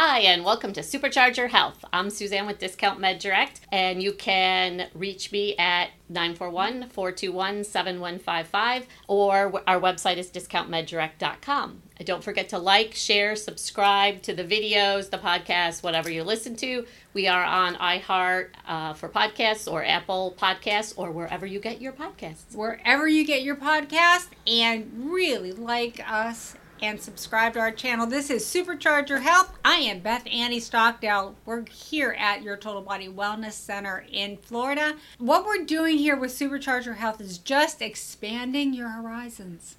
Hi, and welcome to Supercharge Your Health. I'm Suzanne with Discount Med Direct, and you can reach me at 941 421 7155, or our website is discountmeddirect.com. Don't forget to like, share, subscribe to the videos, the podcasts, whatever you listen to. We are on iHeart uh, for podcasts, or Apple Podcasts, or wherever you get your podcasts. Wherever you get your podcast, and really like us and subscribe to our channel. This is Supercharge Your Health. I am Bethany Stockdale. We're here at your Total Body Wellness Center in Florida. What we're doing here with Supercharge Your Health is just expanding your horizons,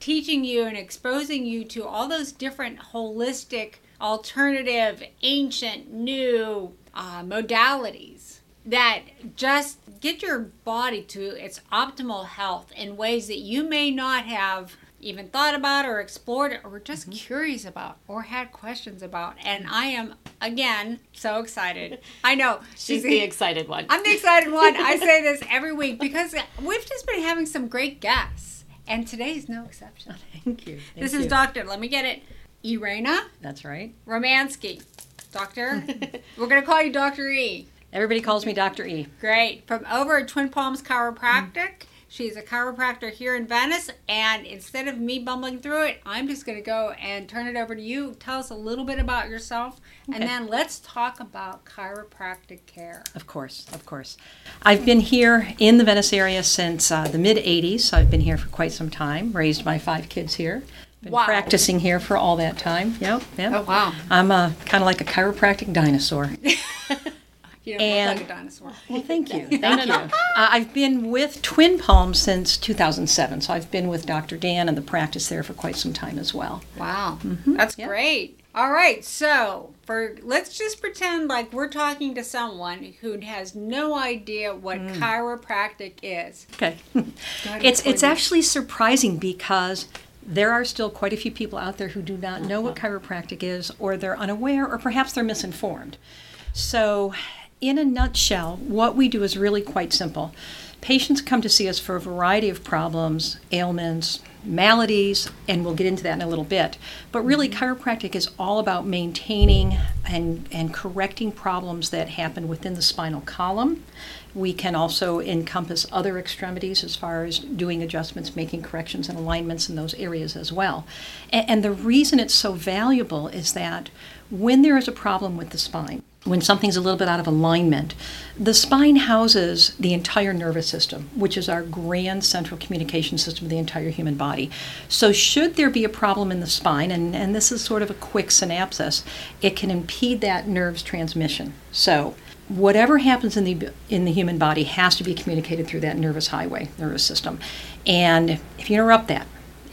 teaching you and exposing you to all those different holistic, alternative, ancient, new uh, modalities that just get your body to its optimal health in ways that you may not have even thought about or explored or just mm-hmm. curious about or had questions about. And I am again so excited. I know she's the excited one. I'm the excited one. I say this every week because we've just been having some great guests, and today is no exception. Thank you. Thank this you. is Doctor. Let me get it. Irena. That's right. Romanski. Doctor. We're gonna call you Doctor E. Everybody calls me Dr. E. Great. From over at Twin Palms Chiropractic. Mm. She's a chiropractor here in Venice, and instead of me bumbling through it, I'm just going to go and turn it over to you. Tell us a little bit about yourself, okay. and then let's talk about chiropractic care. Of course, of course. I've been here in the Venice area since uh, the mid 80s, so I've been here for quite some time, raised my five kids here. Been wow. practicing here for all that time. Yep, yep. Oh, wow. I'm uh, kind of like a chiropractic dinosaur. You and, look like a dinosaur. Well, thank you. Thank you. Uh, I've been with Twin Palms since 2007, so I've been with Dr. Dan and the practice there for quite some time as well. Wow, mm-hmm. that's yep. great. All right, so for let's just pretend like we're talking to someone who has no idea what mm. chiropractic is. Okay, it's it's actually surprising because there are still quite a few people out there who do not know what uh-huh. chiropractic is, or they're unaware, or perhaps they're misinformed. So in a nutshell, what we do is really quite simple. Patients come to see us for a variety of problems, ailments, maladies, and we'll get into that in a little bit. But really, mm-hmm. chiropractic is all about maintaining and, and correcting problems that happen within the spinal column. We can also encompass other extremities as far as doing adjustments, making corrections and alignments in those areas as well. And, and the reason it's so valuable is that when there is a problem with the spine, when something's a little bit out of alignment. The spine houses the entire nervous system, which is our grand central communication system of the entire human body. So, should there be a problem in the spine, and, and this is sort of a quick synapses, it can impede that nerve's transmission. So, whatever happens in the in the human body has to be communicated through that nervous highway, nervous system. And if you interrupt that,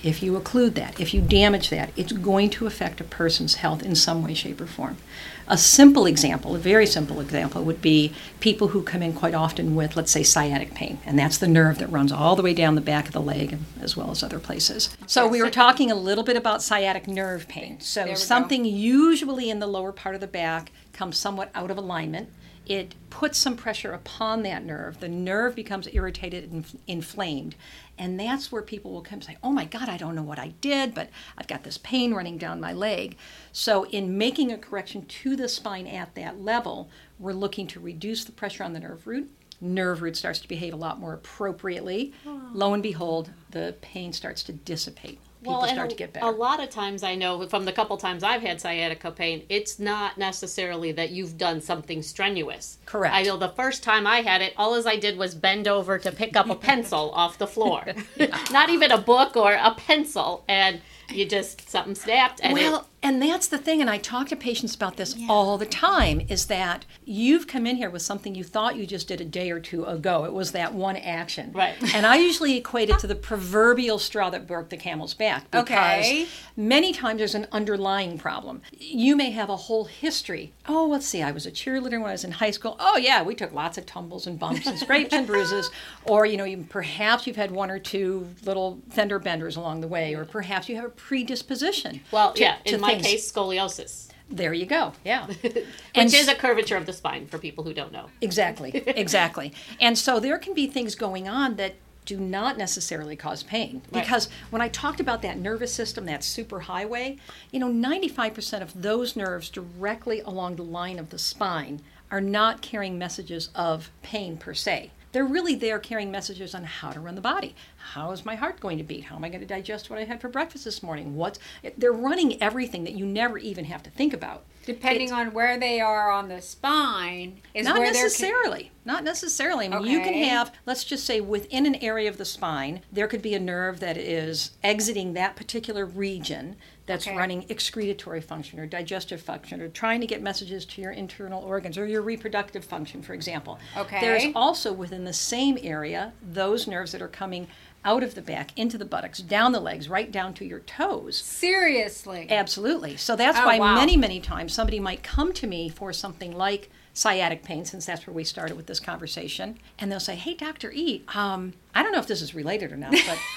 if you occlude that, if you damage that, it's going to affect a person's health in some way, shape, or form. A simple example, a very simple example, would be people who come in quite often with, let's say, sciatic pain, and that's the nerve that runs all the way down the back of the leg as well as other places. So we were talking a little bit about sciatic nerve pain. So something go. usually in the lower part of the back comes somewhat out of alignment it puts some pressure upon that nerve. The nerve becomes irritated and inflamed. And that's where people will come and say, Oh my God, I don't know what I did, but I've got this pain running down my leg. So, in making a correction to the spine at that level, we're looking to reduce the pressure on the nerve root. Nerve root starts to behave a lot more appropriately. Lo and behold, the pain starts to dissipate people well, start to get better. A lot of times, I know from the couple times I've had sciatica pain, it's not necessarily that you've done something strenuous. Correct. I know the first time I had it, all as I did was bend over to pick up a pencil off the floor, not even a book or a pencil, and you just something snapped. And well, it, and that's the thing, and I talk to patients about this yeah. all the time, is that you've come in here with something you thought you just did a day or two ago. It was that one action. Right. And I usually equate it to the proverbial straw that broke the camel's back. Because okay. many times there's an underlying problem. You may have a whole history. Oh, let's see, I was a cheerleader when I was in high school. Oh, yeah, we took lots of tumbles and bumps and scrapes and bruises. Or, you know, you, perhaps you've had one or two little fender benders along the way, or perhaps you have a predisposition. Well, to, yeah, in my case, scoliosis. There you go. Yeah. Which and is a curvature of the spine for people who don't know. Exactly. Exactly. and so there can be things going on that do not necessarily cause pain. Right. Because when I talked about that nervous system, that superhighway, you know, 95% of those nerves directly along the line of the spine are not carrying messages of pain per se. They're really there carrying messages on how to run the body. How is my heart going to beat? How am I going to digest what I had for breakfast this morning? What they're running everything that you never even have to think about. Depending on where they are on the spine, is Not necessarily. Not necessarily. I mean, you can have, let's just say, within an area of the spine, there could be a nerve that is exiting that particular region that's Okay. running excretory function or digestive function or trying to get messages to your internal organs or your reproductive function, for example. Okay. There's also within the same area those nerves that are coming out of the back into the buttocks, down the legs, right down to your toes. seriously. Absolutely. So that's Oh, why wow. many, many times somebody might come to me for something like sciatic pain, since that's where we started with this conversation, and they'll say, "Hey, Doctor E, um, I don't know if this is related or not, but."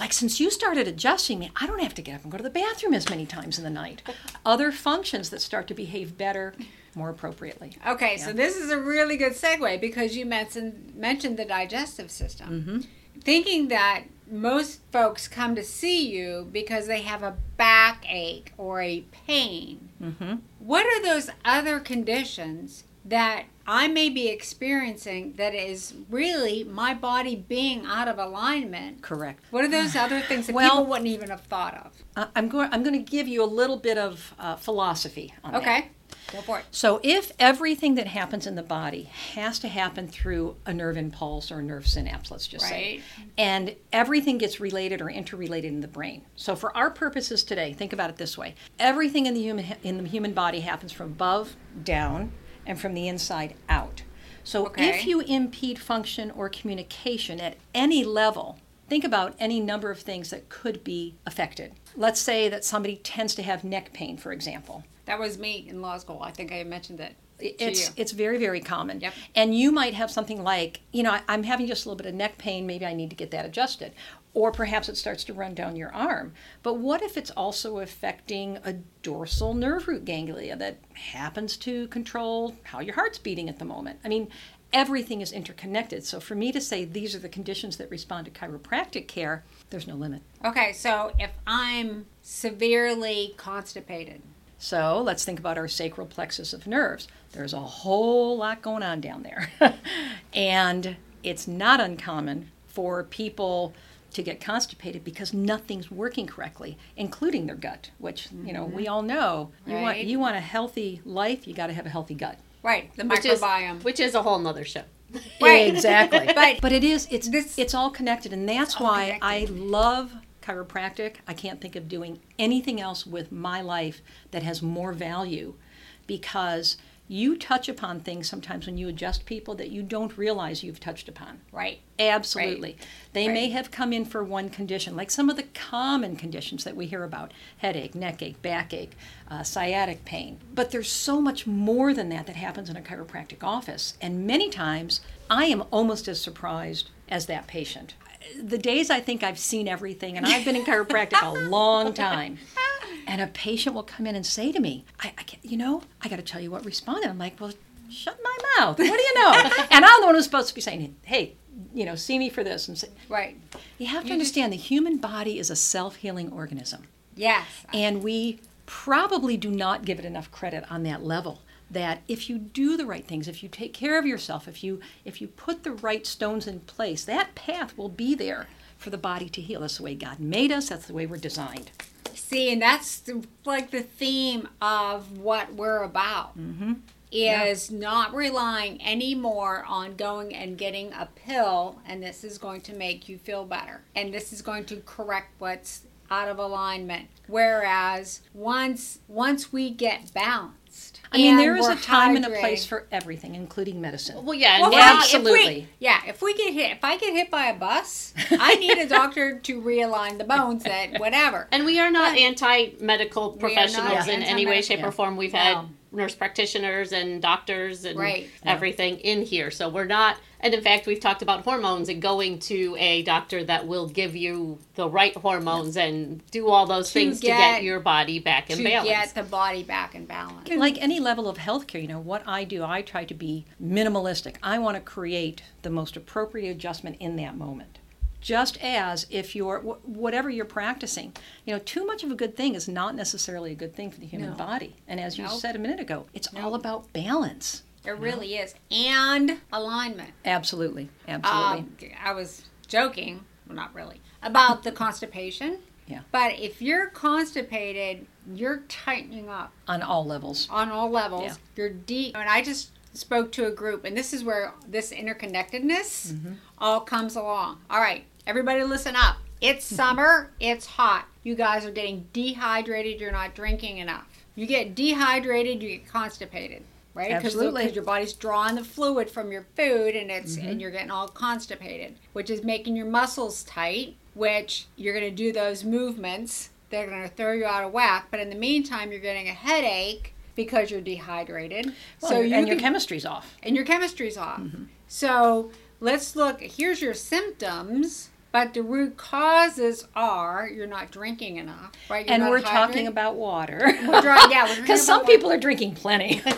Like since you started adjusting me, I don't have to get up and go to the bathroom as many times in the night. Other functions that start to behave better, more appropriately. Okay, so this is a really good segue because you mentioned mentioned the digestive system. Mm-hmm. Thinking that most folks come to see you because they have a backache or a pain. Mm-hmm. What are those other conditions that I may be experiencing that is really my body being out of alignment? Correct. What are those other things that Well- people wouldn't even have thought of? Uh, I'm going. I'm going to give you a little bit of uh, philosophy on that. Okay, go for it. So, if everything that happens in the body has to happen through a nerve impulse or a nerve synapse, let's just say, and everything gets related or interrelated in the brain. So, for our purposes today, think about it this way: everything in the human in the human body happens from above down and from the inside out. So, Okay. if you impede function or communication at any level, think about any number of things that could be affected. Let's say that somebody tends to have neck pain, for example. That was me in law school. I think I mentioned it. to It's you. it's very very common. Yep. And you might have something like, you know, I'm having just a little bit of neck pain. Maybe I need to get that adjusted, or perhaps it starts to run down your arm. But what if it's also affecting a dorsal nerve root ganglia that happens to control how your heart's beating at the moment? I mean. Everything is interconnected. So, for me to say these are the conditions that respond to chiropractic care, there's no limit. Okay, so if I'm severely constipated, So let's think about our sacral plexus of nerves. There's a whole lot going on down there. and it's not uncommon for people to get constipated because nothing's working correctly, including their gut, which, you know, we mm-hmm. all know. You want you want a healthy life, you got to have a healthy gut. right, the Which is, microbiome. which is a whole nother show. Right. Exactly. But- but it is it's This- it's all connected and that's all why I love chiropractic. I can't think of doing anything else with my life that has more value because you touch upon things sometimes when you adjust people that you don't realize you've touched upon. right. Absolutely. They may have come in for one condition, like some of the common conditions that we hear about headache, neck ache, backache, uh, sciatic pain. But there's so much more than that that happens in a chiropractic office. And many times, I am almost as surprised as that patient. The days I think I've seen everything, and I've been in chiropractic a long time. And a patient will come in and say to me, I, I can't- you know, I got to tell you what responded. I'm like, well, shut my mouth. What do you know? and I'm the one who's supposed to be saying, hey, you know, see me for this. And say, Right. you have to You just- understand the human body is a self healing organism. Yes. And we probably do not give it enough credit on that level. That if you do the right things, if you take care of yourself, if you if you put the right stones in place, that path will be there for the body to heal. That's the way God made us. That's the way we're designed. See, and that's the, like the theme of what we're about. Mm-hmm. Is not relying anymore on going and getting a pill, and this is going to make you feel better, and this is going to correct what's out of alignment. Whereas once once we get balanced, I mean, and there is a time and a place for everything, including medicine. Well, yeah, Well, and Absolutely. If we, yeah, if we get hit, if I get hit by a bus, I need a doctor to realign the bones. That whatever. And we are not anti-medical We are not professionals in any way, shape, Yeah. or form. We've No. Had nurse practitioners and doctors and Right. everything in here, so we're not. And in fact, we've talked about hormones and going to a doctor that will give you the right hormones and do all those To things to get- get your body back in to balance. get the body back in balance. like any level of healthcare, you know, what I do, I try to be minimalistic. I want to create the most appropriate adjustment in that moment. Just as if you're wh- whatever you're practicing you know too much of a good thing is not necessarily a good thing for the human No. body and as you Nope. said a minute ago it's all about balance It really is. And alignment. absolutely absolutely Um, I was joking, well, not really, about the constipation. Yeah. But if you're constipated, you're tightening up on all levels on all levels. Yeah. You're deep. And I just spoke to a group, and this is where this interconnectedness Mm-hmm. all comes along. All right, everybody listen up. It's summer, it's hot. You guys are getting dehydrated, you're not drinking enough. You get dehydrated, you get constipated. Right, Absolutely. because your body's drawing the fluid from your food, and it's Mm-hmm. and you're getting all constipated, which is making your muscles tight. Which you're going to do those movements, they're going to throw you out of whack. But in the meantime, you're getting a headache because you're dehydrated. Well, so and you and your chemistry's off and your chemistry's off. Mm-hmm. So let's look. Here's your symptoms, but the root causes are you're not drinking enough, right? You're and we're talking about water We're dry- yeah, because some about people are drinking plenty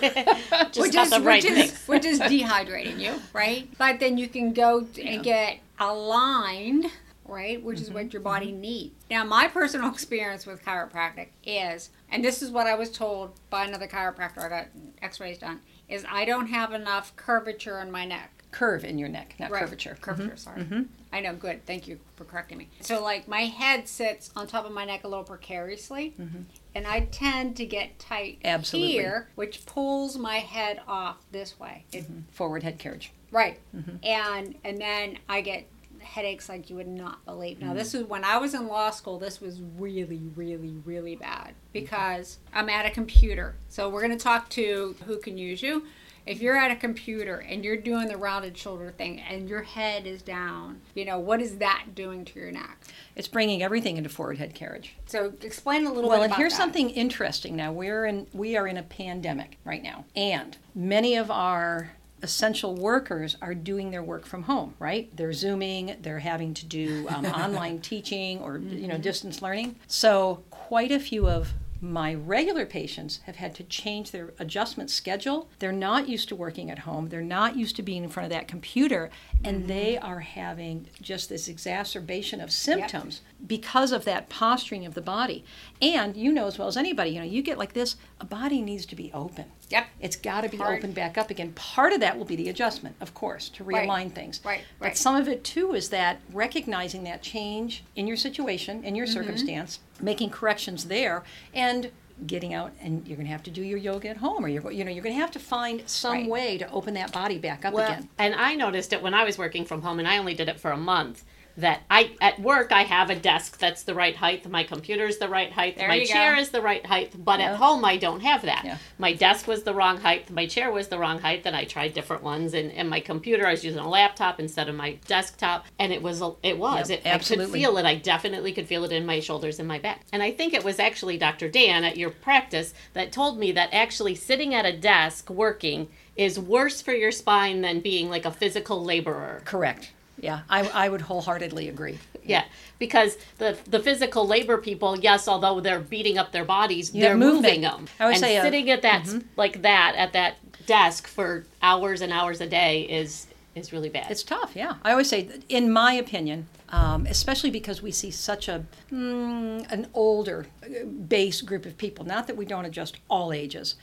Just which is, the right which, is, which is dehydrating you, right? But then you can go t- and get aligned, right? Which is Mm-hmm. what your body needs. Now, my personal experience with chiropractic is, and this is what I was told by another chiropractor, I got x rays done, is I don't have enough curvature in my neck. Curve in your neck not Right. curvature Curvature, mm-hmm. sorry. Mm-hmm. I know, good. Thank you for correcting me. So, like, my head sits on top of my neck a little precariously, mm-hmm. and I tend to get tight Absolutely. here, which pulls my head off this way. It, forward head carriage Right. And and then I get headaches like you would not believe. Now, this is when I was in law school, this was really, really, really bad because I'm at a computer. So, we're going to talk to who can use you. If you're at a computer and you're doing the rounded shoulder thing and your head is down, you know, what is that doing to your neck? it's bringing everything into forward head carriage So, explain a little bit. well bit and here's that. something interesting now we're in we are in a pandemic right now and many of our essential workers are doing their work from home right they're zooming they're having to do um, online teaching or you know distance learning so quite a few of my regular patients have had to change their adjustment schedule. They're not used to working at home. They're not used to being in front of that computer, and mm-hmm. they are having just this exacerbation of symptoms because of that posturing of the body. And you know as well as anybody, you know, you get like this, a body needs to be open. Yep. It's got to be Hard. open back up again. Part of that will be the adjustment, of course, to Right. realign things. Right, But right. some of it too is that recognizing that change in your situation, in Mm-hmm. your circumstance, making corrections there, and getting out and you're going to have to do your yoga at home or you're you know you're going to have to find some Right. way to open that body back up Well, again. and I noticed it when I was working from home, and I only did it for a month. That I at work I have a desk that's the right height, my computer's the right height, There my chair go. is the right height, but Yeah. at home I don't have that. Yeah. My desk was the wrong height, my chair was the wrong height. Then I tried different ones, and, and my computer I was using a laptop instead of my desktop, and it was it was Yep, it, I could absolutely. feel it. I definitely could feel it in my shoulders and my back. And I think it was actually Dr. Dan at your practice that told me that actually sitting at a desk working is worse for your spine than being like a physical laborer. Correct. Yeah, I, I would wholeheartedly agree. Yeah, because the the physical labor people, yes, although they're beating up their bodies, Yeah, they're movement. moving them. I would and say, uh, sitting at that like that at that desk for hours and hours a day is is really bad. It's tough, yeah. I always say, in my opinion, um, especially because we see such a mm, an older uh, base group of people. Not that we don't adjust all ages,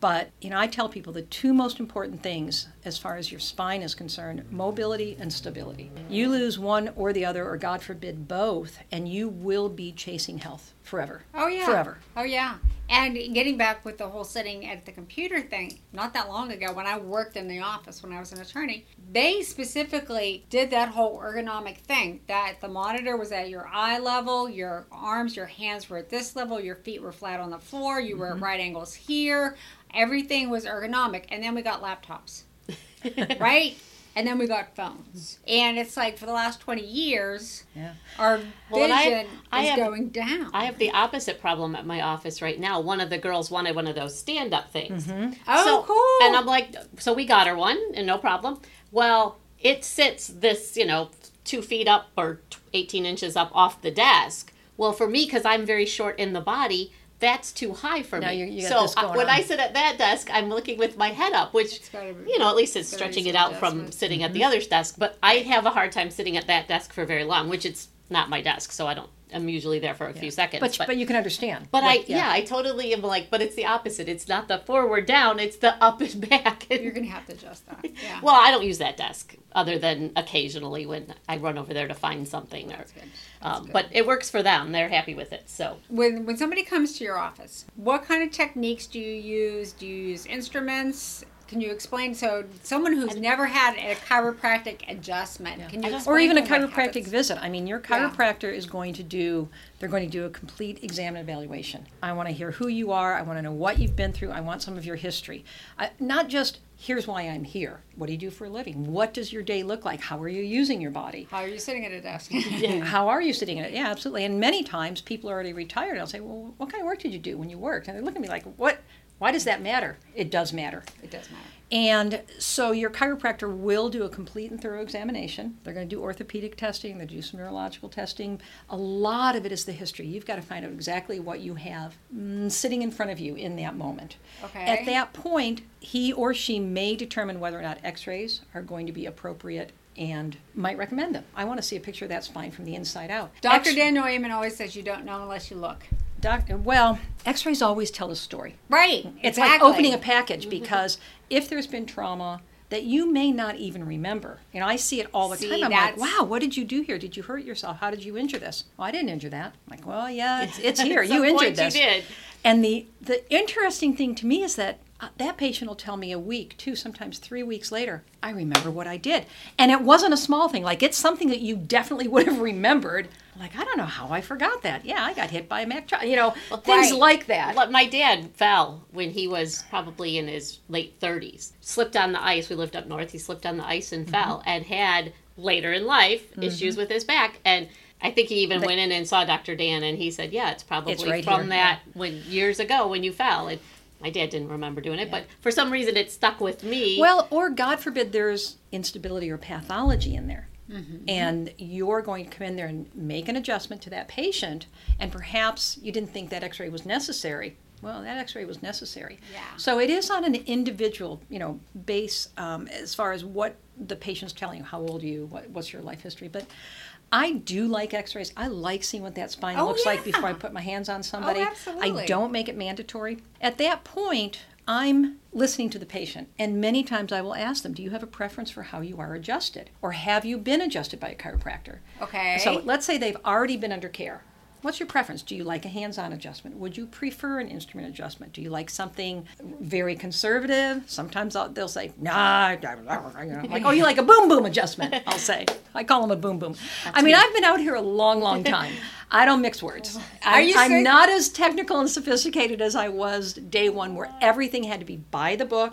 but you know, I tell people the two most important things as far as your spine is concerned: mobility and stability. You lose one or the other, or God forbid, both, and you will be chasing health forever. Oh yeah. forever. Oh yeah. And getting back with the whole sitting at the computer thing, not that long ago when I worked in the office when I was an attorney, they specifically did that whole ergonomic thing that the monitor was at your eye level, your arms, your hands were at this level, your feet were flat on the floor, you were at mm-hmm. right angles here. Everything was ergonomic. And then we got laptops. right? And then we got phones. And it's like for the last 20 years, Yeah. our Well, and I- vision I is have- going down. I have the opposite problem at my office right now. One of the girls wanted one of those stand up things. Mm-hmm. Oh, So- cool. And I'm like, so we got her one, and no problem. Well, it sits this, you know, two feet up or 18 inches up off the desk. Well, for me, because I'm very short in the body, that's too high for Now me. you- you got so this going when on. I sit at that desk, I'm looking with my head up, which be- you know at least it's gotta be stretching it some out from sitting Mm-hmm. at the other desk. But I have a hard time sitting at that desk for very long, which it's not my desk, so I don't. I'm usually there for a few seconds. But, but you can understand. But what- I yeah. I totally am like, but it's the opposite. It's not the forward down. It's the up and back. You're gonna have to adjust that. Yeah. well, I don't use that desk other than occasionally when I run over there to find something. Or, That's good. That's um, good. but it works for them. They're happy with it. So when when somebody comes to your office, what kind of techniques do you use? Do you use instruments? Can you explain? So, someone who's never had a chiropractic adjustment, can you explain or even a to them what chiropractic visit. I mean, your Yeah. chiropractor is going to do, they're going to do a complete exam and evaluation. I want to hear who you are. I want to know what you've been through. I want some of your history. I, not just, here's why I'm here. What do you do for a living? What does your day look like? How are you using your body? How are you sitting at a desk? How are you sitting in it? Yeah, absolutely. And many times people are already retired. I'll say, well, what kind of work did you do when you worked? And they look at me like, what? Why does that matter? It does matter. it does matter. And so your chiropractor will do a complete and thorough examination. They're going to do orthopedic testing, they do some neurological testing. A lot of it is the history. You've got to find out exactly what you have mm, sitting in front of you in that moment. Okay. At that point, he or she may determine whether or not x rays are going to be appropriate and might recommend them. I want to see a picture of that spine from the inside out. Dr. X- Daniel Amen always says you don't know unless you look. Doc, well, x rays always tell a story. Right. It's exactly. like opening a package because if there's been trauma that you may not even remember, you know, I see it all the See, time. I'm like, wow, what did you do here? Did you hurt yourself? How did you injure this? Well, I didn't injure that. I'm like, well, yeah, it's, it's here. You injured point you did. And the the interesting thing to me is that uh, that patient will tell me a week, two, sometimes three weeks later, I remember what I did, and it wasn't a small thing. Like it's something that you definitely would have remembered. Like I don't know how I forgot that. Yeah, I got hit by a Mack truck. You know, things right. like that. But my dad fell when he was probably in his late 30s. Slipped on the ice. We lived up north. He slipped on the ice and mm-hmm. fell and had later in life mm-hmm. issues with his back. And I think he even went in and saw Dr. Dan and he said, "Yeah, it's probably It's right from here, that when years ago when you fell." And my dad didn't remember doing it, but for some reason it stuck with me. Well, or God forbid there's instability or pathology in there. And you're going to come in there and make an adjustment to that patient, and perhaps you didn't think that x ray was necessary. Well, that x ray was necessary. Yeah. So it is on an individual, you know, base um, as far as what the patient's telling you. How old are you? What, what's your life history? But I do like x rays. I like seeing what that spine Oh, looks like before I put my hands on somebody. Oh, absolutely. I don't make it mandatory. At that point, I'm listening to the patient, and many times I will ask them, Do you have a preference for how you are adjusted? Or have you been adjusted by a chiropractor? Okay. So let's say they've already been under care. What's your preference? Do you like a hands on adjustment? Would you prefer an instrument adjustment? Do you like something very conservative? Sometimes I'll, they'll say, nah. you know, I'm like, oh, you like a boom boom adjustment? I'll say. I call them a boom boom. I mean, I've been out here a long, long time. I don't mix words. Are you I'm not as technical and sophisticated as I was day one, where everything had to be by the book.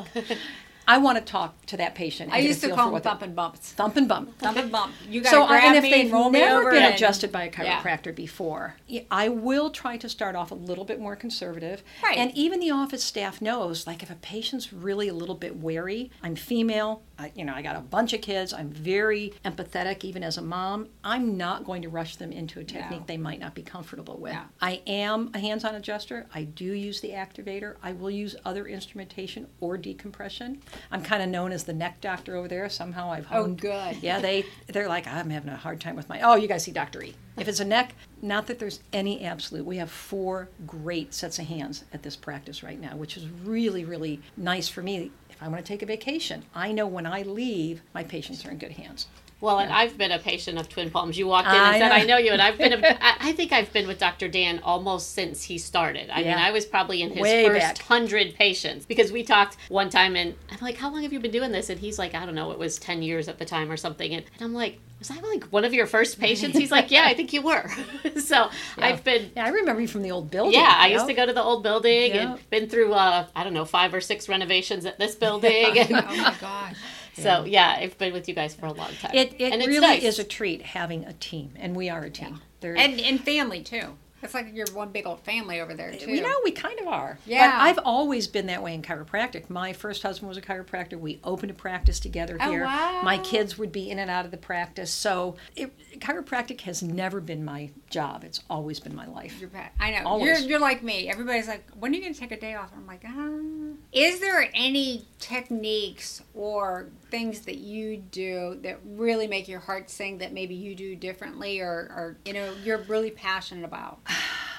I want to talk to that patient. I used to call them thump and bumps. thump and bump. Thump and bump. You got So, to I- grab and if they've and roll me never been adjusted by a Yeah. chiropractor before, I will try to start off a little bit more conservative. Right. And even the office staff knows, like, if a patient's really a little bit wary, I'm female, I, you know, I got a bunch of kids, I'm very empathetic, even as a mom. I'm not going to rush them into a technique No. they might not be comfortable with. No. I am a hands-on adjuster. I do use the activator. I will use other instrumentation or decompression. I'm kind of known as the neck doctor over there. Somehow I've Oh, good. yeah, they they're like I'm having a hard time with my. Oh, you guys see Doctor E. If it's a neck, not that there's any absolute. We have four great sets of hands at this practice right now, which is really really nice for me. If I want to take a vacation, I know when I leave, my patients are in good hands. Well, and I've been a patient of Twin Palms. You walked in I and said, know. "I know you," and I've been. A, I I think I've been with Dr. Dan almost since he started. I mean, I was probably in his Way first back. hundred patients because we talked one time, and I'm like, "How long have you been doing this?" And he's like, "I don't know. It was ten years at the time or something." And, and I'm like, "Was I like one of your first patients?" He's like, "Yeah, I think you were." so I've been. Yeah, I remember you from the old building. Yeah, I you used to go to the old building Yeah. and been through uh, I don't know five or six renovations at this building. And Oh my gosh. So yeah, I've been with you guys for a long time. It it and it's really nice. is a treat having a team, and we are a team. There- And and family too. It's like you're one big old family over there too. You know, we kind of are. Yeah. But I've always been that way in chiropractic. My first husband was a chiropractor. We opened a practice together Oh, here. wow. My kids would be in and out of the practice. So it, chiropractic has never been my job. It's always been my life. You're bad. I know. You're, you're like me. Everybody's like, when are you going to take a day off? I'm like, ah. Is there any techniques or things that you do that really make your heart sing that maybe you do differently or, or you know, you're really passionate about?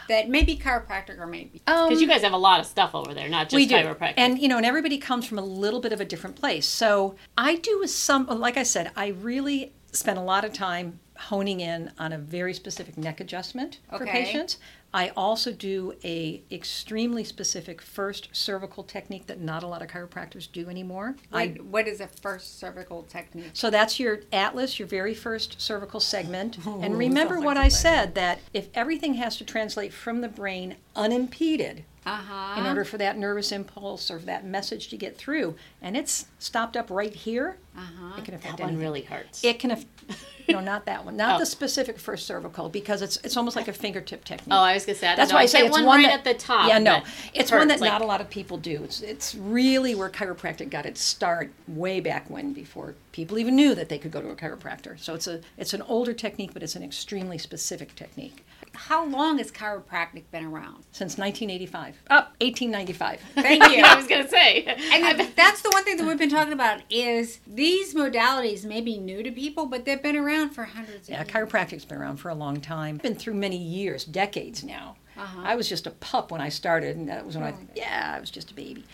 That maybe chiropractic or maybe. Um, Because you guys have a lot of stuff over there, not just we do. chiropractic. And you know, and everybody comes from a little bit of a different place. So I do some like I said, I really spend a lot of time honing in on a very specific neck adjustment for patients. I also do a extremely specific first cervical technique that not a lot of chiropractors do anymore. I What, what is a first cervical technique? so that's your atlas, your very first cervical segment. Ooh, and remember what like I said that if everything has to translate from the brain unimpeded, Uh huh. in order for that nervous impulse or that message to get through, and it's stopped up right here, Uh huh. it can affect that one really hurts. It can, aff- no, not that one, not Oh. the specific first cervical, because it's it's almost like a fingertip technique. oh, I was gonna say. I don't That's know. why I say it's one, one right that- at the top. yeah, no, that it's one hurts, that not a lot of people do. It's it's really where chiropractic got its start way back when, before people even knew that they could go to a chiropractor. So it's a it's an older technique, but it's an extremely specific technique. How long has chiropractic been around? Since 1985, oh, 1895. Thank you. I was gonna say. And that's the one thing that we've been talking about is these modalities may be new to people, but they've been around for hundreds of Yeah, years. chiropractic's been around for a long time. Been through many years, decades now. Uh-huh. I was just a pup when I started, and that was when I, yeah, I was just a baby.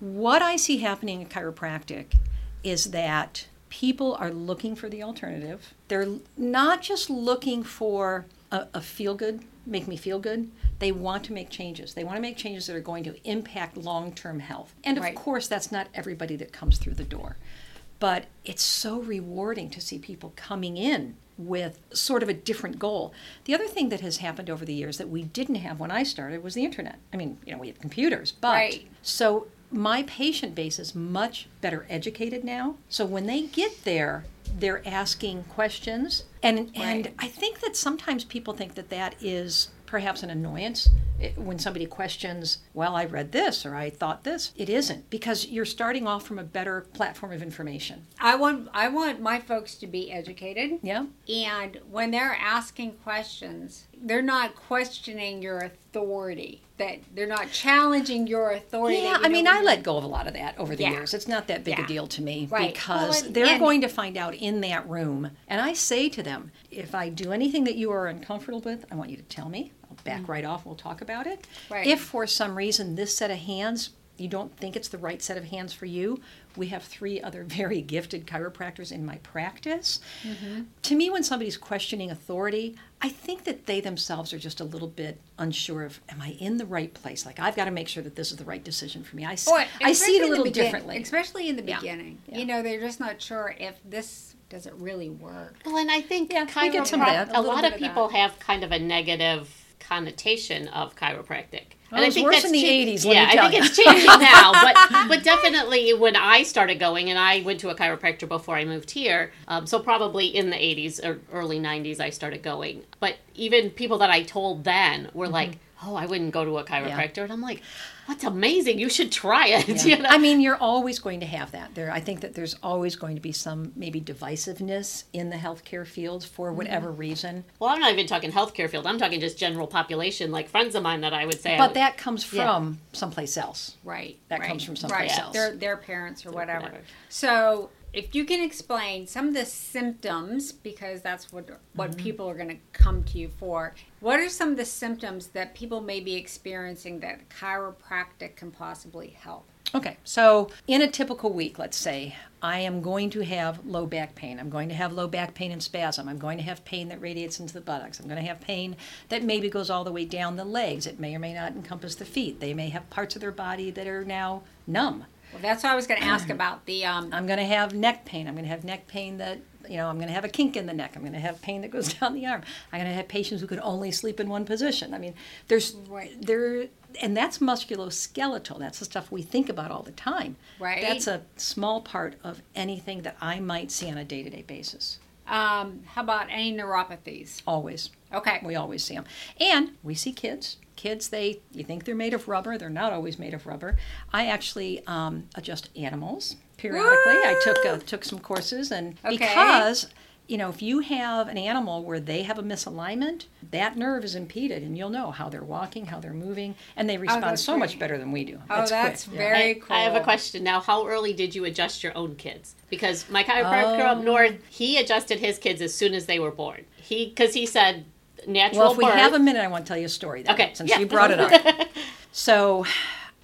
What I see happening in chiropractic is that people are looking for the alternative. They're not just looking for a, a feel good, make me feel good. They want to make changes. They want to make changes that are going to impact long term health. And of Right. course, that's not everybody that comes through the door but it's so rewarding to see people coming in with sort of a different goal. The other thing that has happened over the years that we didn't have when I started was the internet. I mean, you know, we had computers, but Right. so my patient base is much better educated now. So when they get there, they're asking questions, and and I think that sometimes people think that that is perhaps an annoyance eh, when somebody questions, well, I read this or I thought this. It isn't because you're starting off from a better platform of information. I want I want my folks to be educated, Yeah. and when they're asking questions, they're not questioning your authority. That they're not challenging your authority. Yeah, I mean, I let go of a lot of that over the Yeah. years. It's not that big Yeah. a deal to me Right. because Well, and- they're and- going to find out in that room. And I say to them, if I do anything that you are uncomfortable with, I want you to tell me. I'll back mm. right off. We'll talk about it. Right. If for some reason this set of hands you don't think it's the right set of hands for you, we have three other very gifted chiropractors in my practice. Mm-hmm. To me, when somebody's questioning authority, I think that they themselves are just a little bit unsure of, am I in the right place? Like, I've got to make sure that this is the right decision for me. I, s- Boy, I see it a little begin- differently. Especially in the Yeah. beginning. Yeah. You know, they're just not sure if this does it really work. Well, and I think Yeah, we get some of that, a a, lot of of people that. have kind of a negative connotation of chiropractic. Well, it was worse in the cha- 80s, let Yeah, I think ya. it's changing now, but but definitely when I started going, and I went to a chiropractor before I moved here, um, so probably in the 80s or early 90s I started going. But even people that I told then were Mm-hmm. like, "Oh, I wouldn't go to a chiropractor," and I'm like, "That's amazing! You should try it." you know? I mean, you're always going to have that. There, I think that there's always going to be some maybe divisiveness in the healthcare field for Mm-hmm. whatever reason. Well, I'm not even talking healthcare field. I'm talking just general population, like friends of mine that I would say. But would- that comes Yeah. from someplace else. Right. That right, comes from someplace right. else. Their their parents or whatever. whatever. So if you can explain some of the symptoms, because that's what what Mm-hmm. people are going to come to you for. What are some of the symptoms that people may be experiencing that chiropractic can possibly help? Okay, so in a typical week, let's say, I am going to have low back pain. I'm going to have low back pain and spasm. I'm going to have pain that radiates into the buttocks. I'm going to have pain that maybe goes all the way down the legs. It may or may not encompass the feet. They may have parts of their body that are now numb. Well, that's what I was going to ask about the um, I'm going to have neck pain. I'm going to have neck pain that, you know, I'm going to have a kink in the neck. I'm going to have pain that goes down the arm. I'm going to have patients who can only sleep in one position. I mean, there's, Right. there, and that's musculoskeletal. That's the stuff we think about all the time. Right. That's a small part of anything that I might see on a day to day basis. Um, how about any neuropathies? Always. Okay. We always see them. And we see kids. Kids, they you think they're made of rubber. They're not always made of rubber. I actually um, adjust animals periodically. I took uh, took some courses, and Okay. because you know, if you have an animal where they have a misalignment, that nerve is impeded, and you'll know how they're walking, how they're moving, and they respond Oh, that's so much better than we do. Oh, It's that's quick. very I, cool. I have a question now. How early did you adjust your own kids? Because my chiropractor up Oh. north, he adjusted his kids as soon as they were born. He because he said natural Well, if we birth. have a minute, I want to tell you a story. Then, Okay, since yeah. you brought it up. so,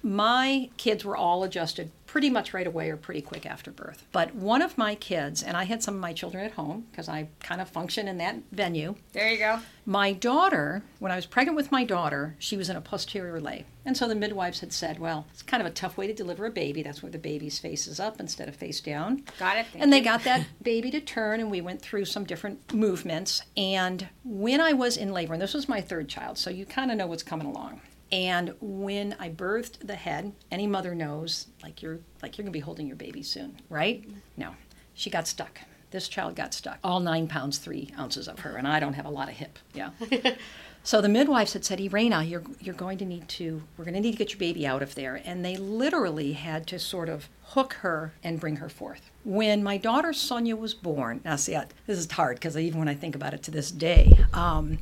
my kids were all adjusted pretty much right away or pretty quick after birth. But one of my kids, and I had some of my children at home because I kind of function in that venue. There you go. My daughter, when I was pregnant with my daughter, she was in a posterior lay. And so the midwives had said, well, it's kind of a tough way to deliver a baby. That's where the baby's face is up instead of face down. Got it. And they got that baby to turn, and we went through some different movements. And when I was in labor, and this was my third child, so you kind of know what's coming along. And when I birthed the head, any mother knows, like you're like you're gonna be holding your baby soon, right? No, she got stuck. This child got stuck. All nine pounds three ounces of her, and I don't have a lot of hip. Yeah. So the midwives had said, Irena, you're, you're going to need to, we're going to need to get your baby out of there. And they literally had to sort of hook her and bring her forth. When my daughter Sonia was born, now see, I- this is hard because even when I think about it to this day, um,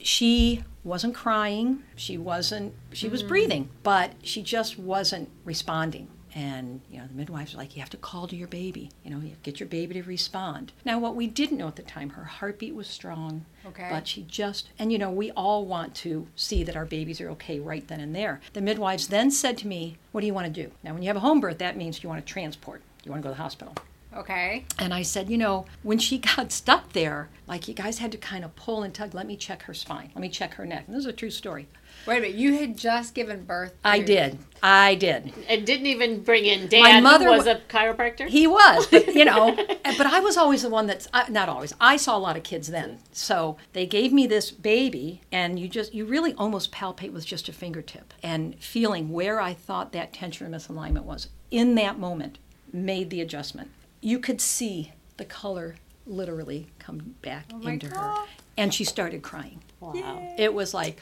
she wasn't crying, she wasn't, she was mm. breathing, but she just wasn't responding. And you know, the midwives were like, "You have to call to your baby. You know, you get your baby to respond." Now, what we didn't know at the time, her heartbeat was strong, Okay. but she just, and you know, we all want to see that our babies are okay right then and there. The midwives then said to me, What do you want to do? Now, when you have a home birth, that means you want to transport, you want to go to the hospital. Okay. And I said, You know, when she got stuck there, like you guys had to kind of pull and tug, let me check her spine, let me check her neck. And this is a true story. Wait a minute. You had just given birth. I to- did. I did. and didn't even bring in dad, My mother who was wa- a chiropractor. He was, but you know, but I was always the one that's uh, not always. I saw a lot of kids then, so they gave me this baby, and you just you really almost palpate with just a fingertip and feeling where I thought that tension or misalignment was in that moment made the adjustment. You could see the color literally come back oh my into her, and she started crying. wow. It was like,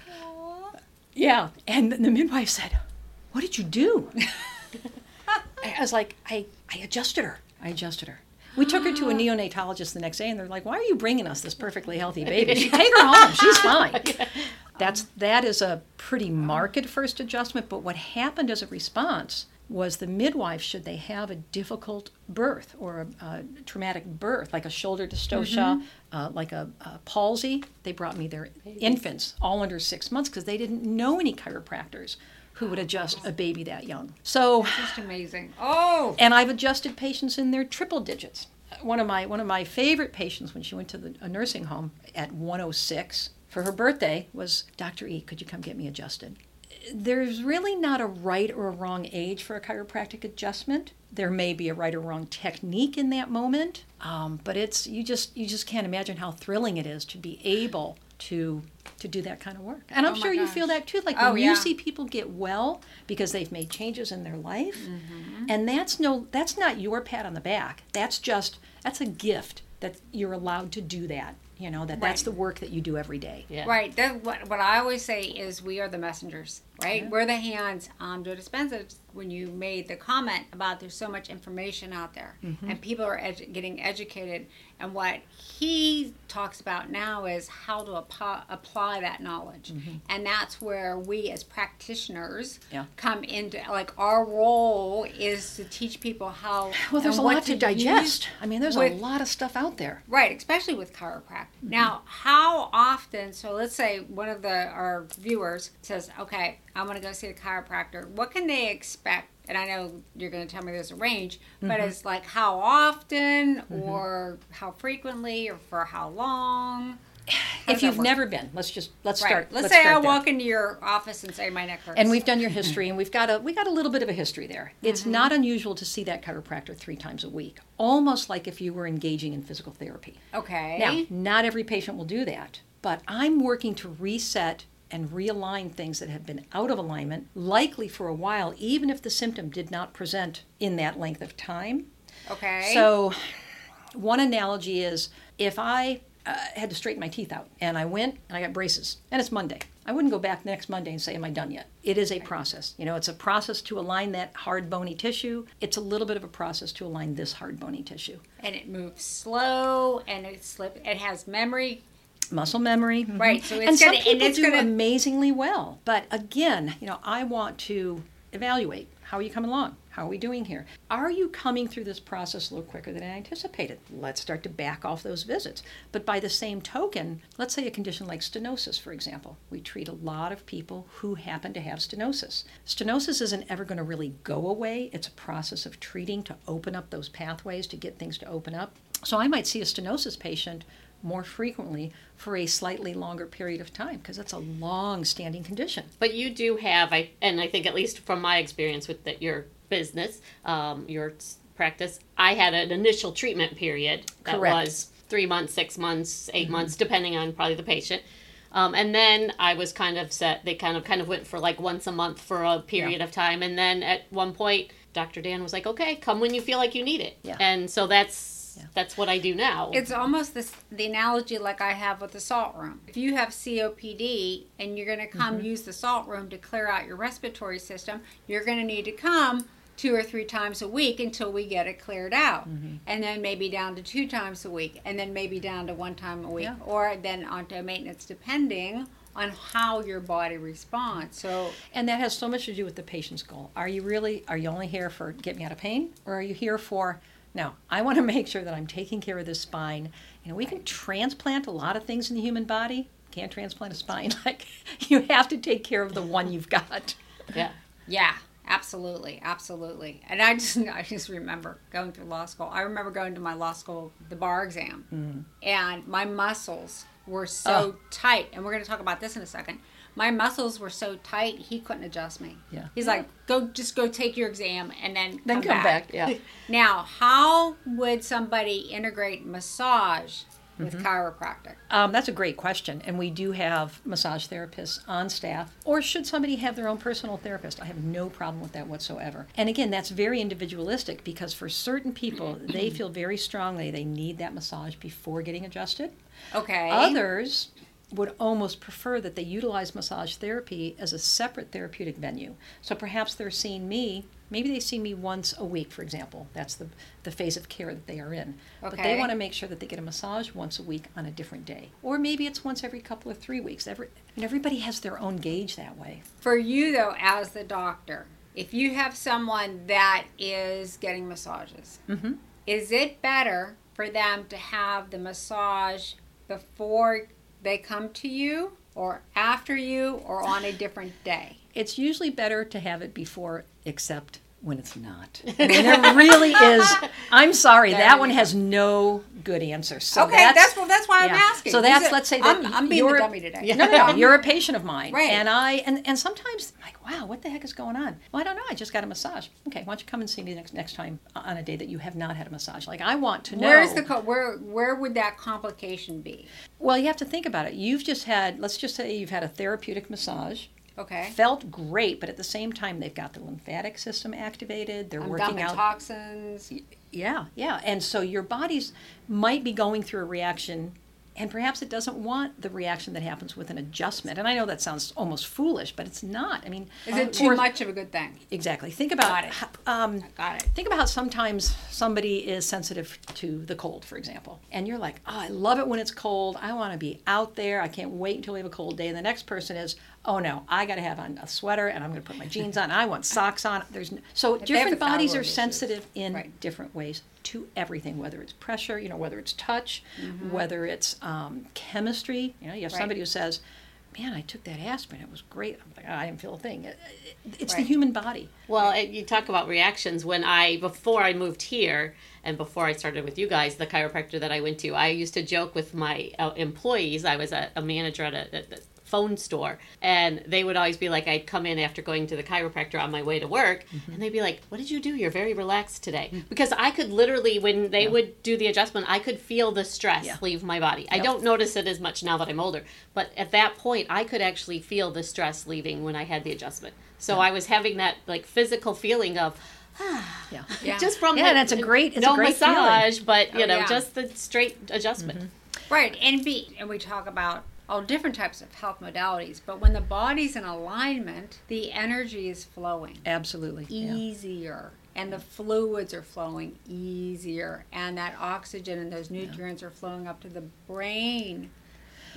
yeah. And the midwife said, What did you do? I was like, I, I adjusted her. I adjusted her. We took her to a neonatologist the next day, and they're like, "Why are you bringing us this perfectly healthy baby? She take her home. She's fine." That's that is a pretty marked first adjustment. But what happened as a response was the midwife, should they have a difficult birth or a, a traumatic birth, like a shoulder dystocia, uh, like a, a palsy, they brought me their infants, all under six months, because they didn't know any chiropractors who would adjust a baby that young. So Just amazing. Oh. and I've adjusted patients in their triple digits. One of my one of my favorite patients when she went to the, a nursing home at 106 for her birthday was Dr. E. Could you come get me adjusted? There's really not a right or a wrong age for a chiropractic adjustment. There may be a right or wrong technique in that moment, um, but it's you just you just can't imagine how thrilling it is to be able to to do that kind of work. And I'm Oh sure you feel that too. Like Oh, when yeah. you see people get well because they've made changes in their life Mm-hmm. and that's no that's not your pat on the back that's just that's a gift that you're allowed to do that you know that that's the work that you do every day Yeah. Right. That, what, what I always say is we are the messengers, right? We're the hands. Um, Joe Dispenza, when you made the comment about there's so much information out there Mm-hmm. and people are edu- getting educated. And what he talks about now is how to apply, apply that knowledge. And that's where we as practitioners Mm-hmm. Yeah. come into, like, our role is to teach people how. well there's a lot to use digest i mean there's a lot of stuff out there Right, especially with chiropractic. Mm-hmm. Now, how often? So let's say one of the our viewers says, "Okay, I'm going to go see a chiropractor. What can they expect?" And I know you're going to tell me there's a range, but Mm-hmm. it's like how often, or how frequently, or for how long. How if you've work? never been let's just let's right. start let's, say start I there. walk into your office and say my neck hurts, and we've done your history and we've got a we got a little bit of a history there it's Mm-hmm. not unusual to see that chiropractor three times a week almost like if you were engaging in physical therapy okay. Now, not every patient will do that, but I'm working to reset and realign things that have been out of alignment, likely for a while, even if the symptom did not present in that length of time. okay. So, One analogy is if I uh, had to straighten my teeth out and I went and I got braces and it's Monday. I wouldn't go back next Monday and say, Am I done yet? It is a process. You know, it's a process to align that hard bony tissue. It's a little bit of a process to align this hard bony tissue. And it moves slow and it slip it has memory. Muscle memory. mhm. Right, so it's and some gonna- and people it's do gonna- amazingly well. But again, you know, I want to evaluate how are you coming along? How are we doing here? Are you coming through this process a little quicker than I anticipated? Let's start to back off those visits. But by the same token, let's say a condition like stenosis, for example. We treat a lot of people who happen to have stenosis. Stenosis isn't ever going to really go away, it's a process of treating to open up those pathways to get things to open up. So I might see a stenosis patient more frequently for a slightly longer period of time because that's a long standing condition. But you do have, I and I think at least from my experience with the, your business, um, your practice, I had an initial treatment period that Correct. was three months, six months, 8 months, depending on probably the patient. Um, and then I was kind of set. They kind of kind of went for like once a month for a period of time, and then at one point, Dr. Dan was like, "Okay, come when you feel like you need it." Yeah. And so that's that's what I do now. It's almost this the analogy like I have with the salt room. If you have COPD and you're going to come mm-hmm. use the salt room to clear out your respiratory system, you're going to need to come two or three times a week until we get it cleared out. Mm-hmm. And then maybe down to two times a week and then maybe down to one time a week Yeah. or then onto maintenance depending on how your body responds. So And that has so much to do with the patient's goal. Are you really, are you only here for get me out of pain? Or are you here for, no, I want to make sure that I'm taking care of this spine. You know, we can transplant a lot of things in the human body. Can't transplant a spine. Like, you have to take care of the one you've got. yeah. Yeah, absolutely, absolutely. And I just I just remember going through law school. I remember going to my law school the bar exam, mm. and my muscles were so Oh. tight. And we're going to talk about this in a second. My muscles were so tight he couldn't adjust me. Yeah. He's like, go, just go take your exam and then Then come back, yeah. Now, how would somebody integrate massage with Mm-hmm. chiropractic? Um, that's a great question, and we do have massage therapists on staff. Or should somebody have their own personal therapist? I have no problem with that whatsoever. And again, that's very individualistic because for certain people, they feel very strongly they need that massage before getting adjusted. Okay. Others would almost prefer that they utilize massage therapy as a separate therapeutic venue. So perhaps they're seeing me, maybe they see me once a week, for example. That's the, the phase of care that they are in. Okay. But they want to make sure that they get a massage once a week on a different day. Or maybe it's once every couple of three weeks. Every, and everybody has their own gauge that way. For you, though, as the doctor, if you have someone that is getting massages, Mhm. is it better for them to have the massage before they come to you, or after you, or on a different day? It's usually better to have it before, except when it's not. When there really is. I'm sorry, There that one go. has no good answer. So okay, that's, well, that's why I'm asking. So that's let's say that I'm, I'm being you're- dummy today. No, no, no. You're a patient of mine, Right. And I and and sometimes I'm like, wow, what the heck is going on? Well, I don't know. I just got a massage. Okay, why don't you come and see me next next time on a day that you have not had a massage? Like I want to know. Where's the co- where where would that complication be? well, you have to think about it. You've just had. Let's just say you've had a therapeutic massage. Okay, Felt great, but at the same time, they've got the lymphatic system activated. They're I'm working out toxins. Yeah, yeah. And so your body's might be going through a reaction and perhaps it doesn't want the reaction that happens with an adjustment. And I know that sounds almost foolish, but it's not. I mean, Is it too or- much of a good thing? Exactly. Think about Got it. um, Got it. Think about how sometimes somebody is sensitive to the cold, for example, and you're like, "Oh, I love it when it's cold. I want to be out there. I can't wait until we have a cold day." And the next person is, "Oh no, I got to have on a sweater, and I'm going to put my jeans on. I want socks on." There's no, so If different bodies thyroid are issues. sensitive in Right. different ways to everything, whether it's pressure, you know, whether it's touch, Mm-hmm. whether it's um, chemistry. You know, you have Right. somebody who says. Man, I took that aspirin. It was great. I'm like, I didn't feel a thing. It- it- It's the human body. Well, and you talk about reactions. When I before I moved here and before I started with you guys, the chiropractor that I went to, I used to joke with my uh, employees. I was a, a manager at a, at a phone store, and they would always be like, I'd come in after going to the chiropractor on my way to work, mm-hmm. and they'd be like, "What did you do? You're very relaxed today." Mm-hmm. Because I could literally, when they would do the adjustment, I could feel the stress Yeah. leave my body. I don't notice it as much now that I'm older, but at that point, I could actually feel the stress leaving when I had the adjustment. So I was having that like physical feeling of, Yeah. Yeah. Just from Yeah, the, that's a great- it's a no great feeling. massage, but you Oh, know, yeah. just the straight adjustment. Mm-hmm. Right, and be and we talk about all different types of health modalities, but when the body's in alignment, the energy is flowing Absolutely. Yeah. easier and the fluids are flowing easier and that oxygen and those nutrients are flowing up to the brain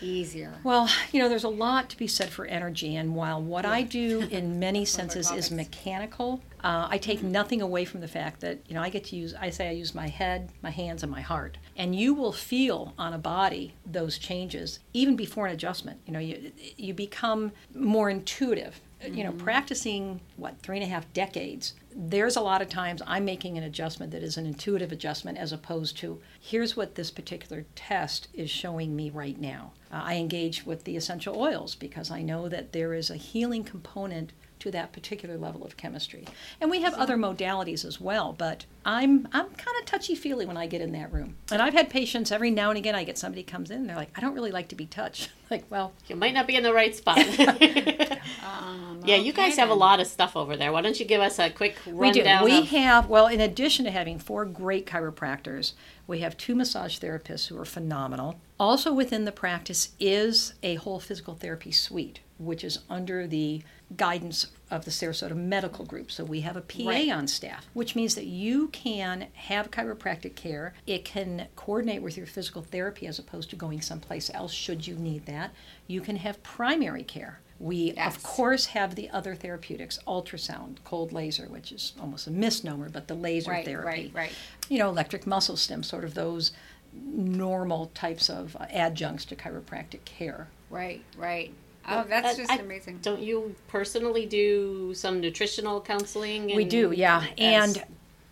easier. Well, you know, there's a lot to be said for energy, and while what I do in many senses is mechanical, uh, I take nothing away from the fact that, you know, I get to use, I say I use my head, my hands, and my heart. And you will feel on a body those changes even before an adjustment. You know, you, you become more intuitive. You know, practicing, what, three and a half decades, there's a lot of times I'm making an adjustment that is an intuitive adjustment as opposed to here's what this particular test is showing me right now. Uh, I engage with the essential oils because I know that there is a healing component to that particular level of chemistry. And we have other modalities as well, but I'm I'm kind of touchy feely when I get in that room. And I've had patients every now and again I get somebody comes in and they're like, I don't really like to be touched. like, well, You might not be in the right spot. Um, yeah, you okay guys have a lot of stuff over there. Why don't you give us a quick rundown? We do. We of, have, well, in addition to having four great chiropractors, we have two massage therapists who are phenomenal. Also within the practice is a whole physical therapy suite, which is under the guidance of the Sarasota Medical Group. So we have a PA Right. on staff, which means that you can have chiropractic care. It can coordinate with your physical therapy as opposed to going someplace else should you need that. You can have primary care. We, Yes. of course, have the other therapeutics ultrasound, cold laser, which is almost a misnomer, but the laser Right, therapy. right, right. You know, electric muscle stim, sort of those normal types of adjuncts to chiropractic care. Right, right. Oh, that's Uh, just I- amazing. Don't you personally do some nutritional counseling? We do, yeah. as- And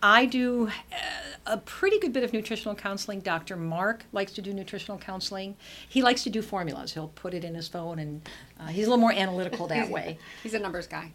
I do uh, a pretty good bit of nutritional counseling. Dr. Mark likes to do nutritional counseling. He likes to do formulas. He'll put it in his phone, and uh, he's a little more analytical that way. He's a numbers guy.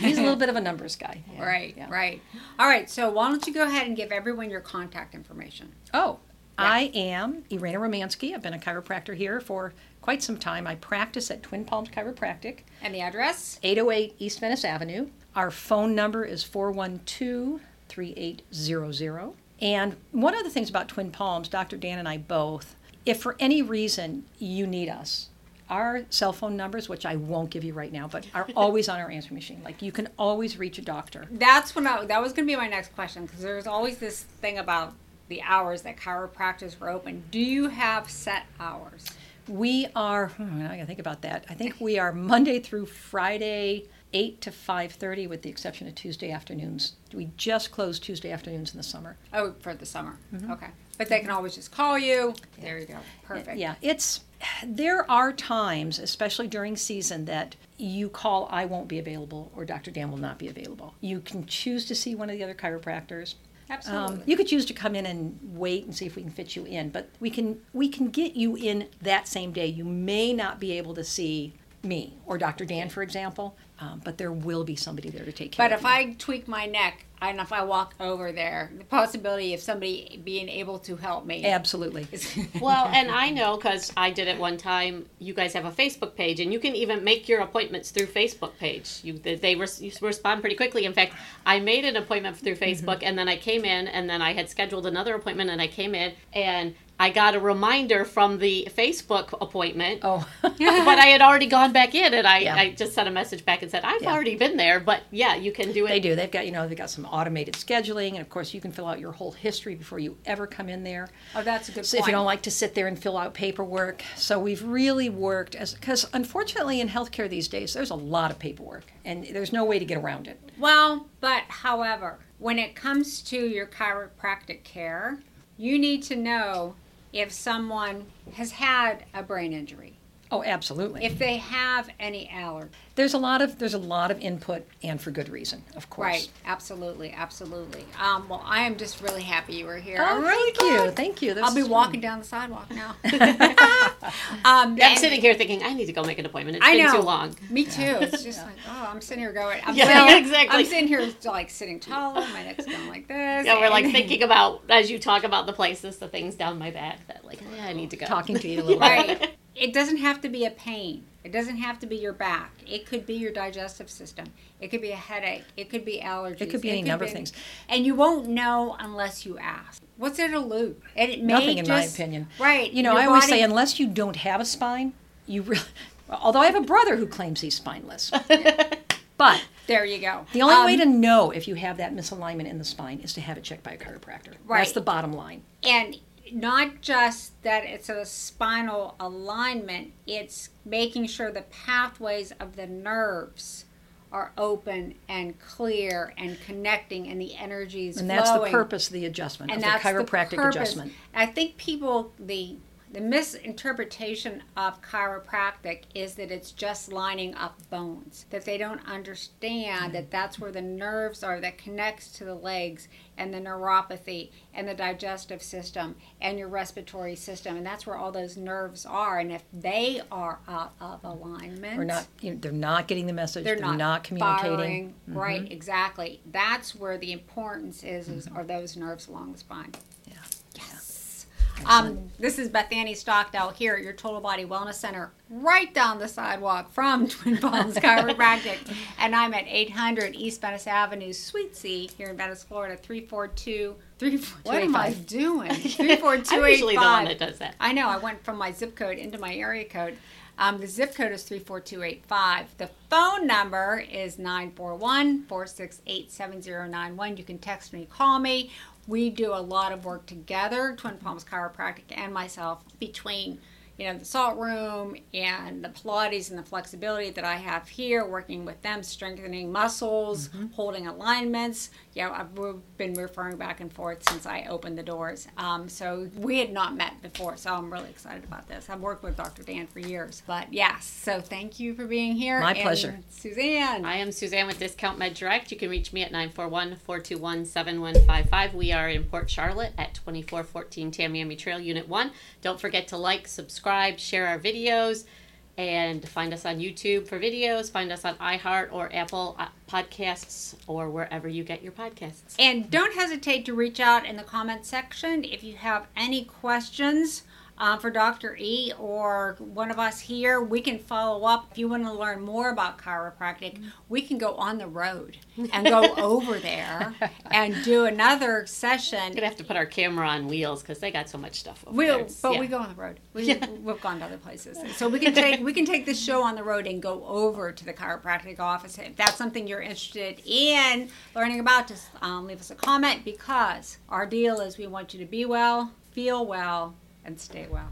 He's a little bit of a numbers guy. Yeah, Right, yeah. right. All right, so why don't you go ahead and give everyone your contact information? Oh, I am Irena Romanski. I've been a chiropractor here for quite some time. I practice at Twin Palms Chiropractic, And the address? 808 East Venice Avenue. Our phone number is 412 3800. And one of the things about Twin Palms, Dr. Dan and I both, if for any reason you need us, our cell phone numbers, which I won't give you right now, but are always on our answering machine. Like you can always reach a doctor. That's when I, that was going to be my next question because there's always this thing about the hours that chiropractors were open. Do you have set hours? We are. Hmm, I gotta think about that. I think we are Monday through Friday, eight to five thirty, with the exception of Tuesday afternoons. We just close Tuesday afternoons in the summer. Oh, for the summer. Okay. But they can always just call you. There you go. Perfect. Yeah, it's. There are times, especially during season, that you call. I won't be available, or Dr. Dan will not be available. You can choose to see one of the other chiropractors. Absolutely. Um, you could choose to come in and wait and see if we can fit you in, but we can we can get you in that same day. You may not be able to see me or Dr. Dan, for example, um, but there will be somebody there to take care But of if you. I tweak my neck and if I walk over there, the possibility of somebody being able to help me. Absolutely. is- Well, and I know because I did it one time. You guys have a Facebook page, and you can even make your appointments through Facebook page. You they, they res, you respond pretty quickly. In fact, I made an appointment through Facebook, and then I came in, and then I had scheduled another appointment, and I came in, and I got a reminder from the Facebook appointment. Oh, but I had already gone back in, and I, Yeah. I just sent a message back and said I've Yeah. already been there. But yeah, you can do it. they do. They've got you know they've got some automated scheduling, and of course you can fill out your whole history before you ever come in there. oh, that's a good So point. if you don't like to sit there and fill out paperwork, so we've really worked as because unfortunately in healthcare these days there's a lot of paperwork, and there's no way to get around it. Well, but however, when it comes to your chiropractic care, you need to know if someone has had a brain injury, Oh, absolutely. if they have any allergy. there's a lot of there's a lot of input, and for good reason, of course. Right, absolutely, absolutely. Um, well, I am just really happy you were here. Oh, I'm really thank you, thank you. This I'll be is walking down the sidewalk now. um, I'm sitting here thinking I need to go make an appointment. It's I been know. too long. Me too. It's just like, oh, I'm sitting here going. I'm Yeah, sitting, exactly. I'm sitting here like sitting taller. My neck's going like this. Yeah, we're like thinking about as you talk about the places, the things down my back that like yeah, I need to go. Talking to you a little bit. Right. It doesn't have to be a pain. It doesn't have to be your back. It could be your digestive system. It could be a headache. It could be allergies. It could be any number of things. And you won't know unless you ask. What's there a loop? And it may Nothing, in my opinion. Right. You know, I always body- say, unless you don't have a spine, you really. Although I have a brother who claims he's spineless, but There you go. the only Um, way to know if you have that misalignment in the spine is to have it checked by a chiropractor. Right. That's the bottom line. and not just that it's a spinal alignment it's making sure the pathways of the nerves are open and clear and connecting and the energies And that's the purpose of the adjustment, and of the chiropractic the adjustment. i think people the the misinterpretation of chiropractic is that it's just lining up bones that they don't understand that that's where the nerves are that connects to the legs and the neuropathy and the digestive system and your respiratory system and that's where all those nerves are and if they are out of alignment Or not, you know, they're not getting the message. they're, not, communicating. Mm-hmm. Right, exactly. That's where the importance is, is are those nerves along the spine. Um, this is Bethany Stockdale here at your Total Body Wellness Center, right down the sidewalk from Twin Palms Chiropractic. and I'm at 800 East Venice Avenue, Suite C, here in Venice, Florida, 342. 342 what am I doing? 34285. I'm usually the one that does that. I know. I went from my zip code into my area code. Um, the zip code is 34285. The phone number is 941 468 7091. You can text me, call me. We do a lot of work together, Twin Palms Chiropractic and myself, between you know the salt room and the Pilates and the flexibility that I have here, working with them, strengthening muscles, holding alignments. You know, I've we've been referring back and forth since I opened the doors. Um, so we had not met before, so I'm really excited about this. I've worked with Dr. Dan for years, but yes. So thank you for being here. My And pleasure. Suzanne. I am Suzanne with Discount Med Direct. You can reach me at 941 421 7155. We are in Port Charlotte at 2414 Tamiami Trail, Unit 1. Don't forget to like, subscribe, share our videos, and find us on YouTube for videos. Find us on iHeart or Apple uh, Podcasts or wherever you get your podcasts. And don't hesitate to reach out in the comment section if you have any questions uh, for Dr. E or one of us here. We can follow up. If you want to learn more about chiropractic, we can go on the road and go over there and do another session. We're gonna have to put our camera on wheels because they got so much stuff over We'll, there. but Yeah. we go on the road. We, We've gone to other places, so we can take we can take this show on the road and go over to the chiropractic office. If that's something you're interested in learning about, just um, leave us a comment because our deal is we want you to be well, feel well, and stay well.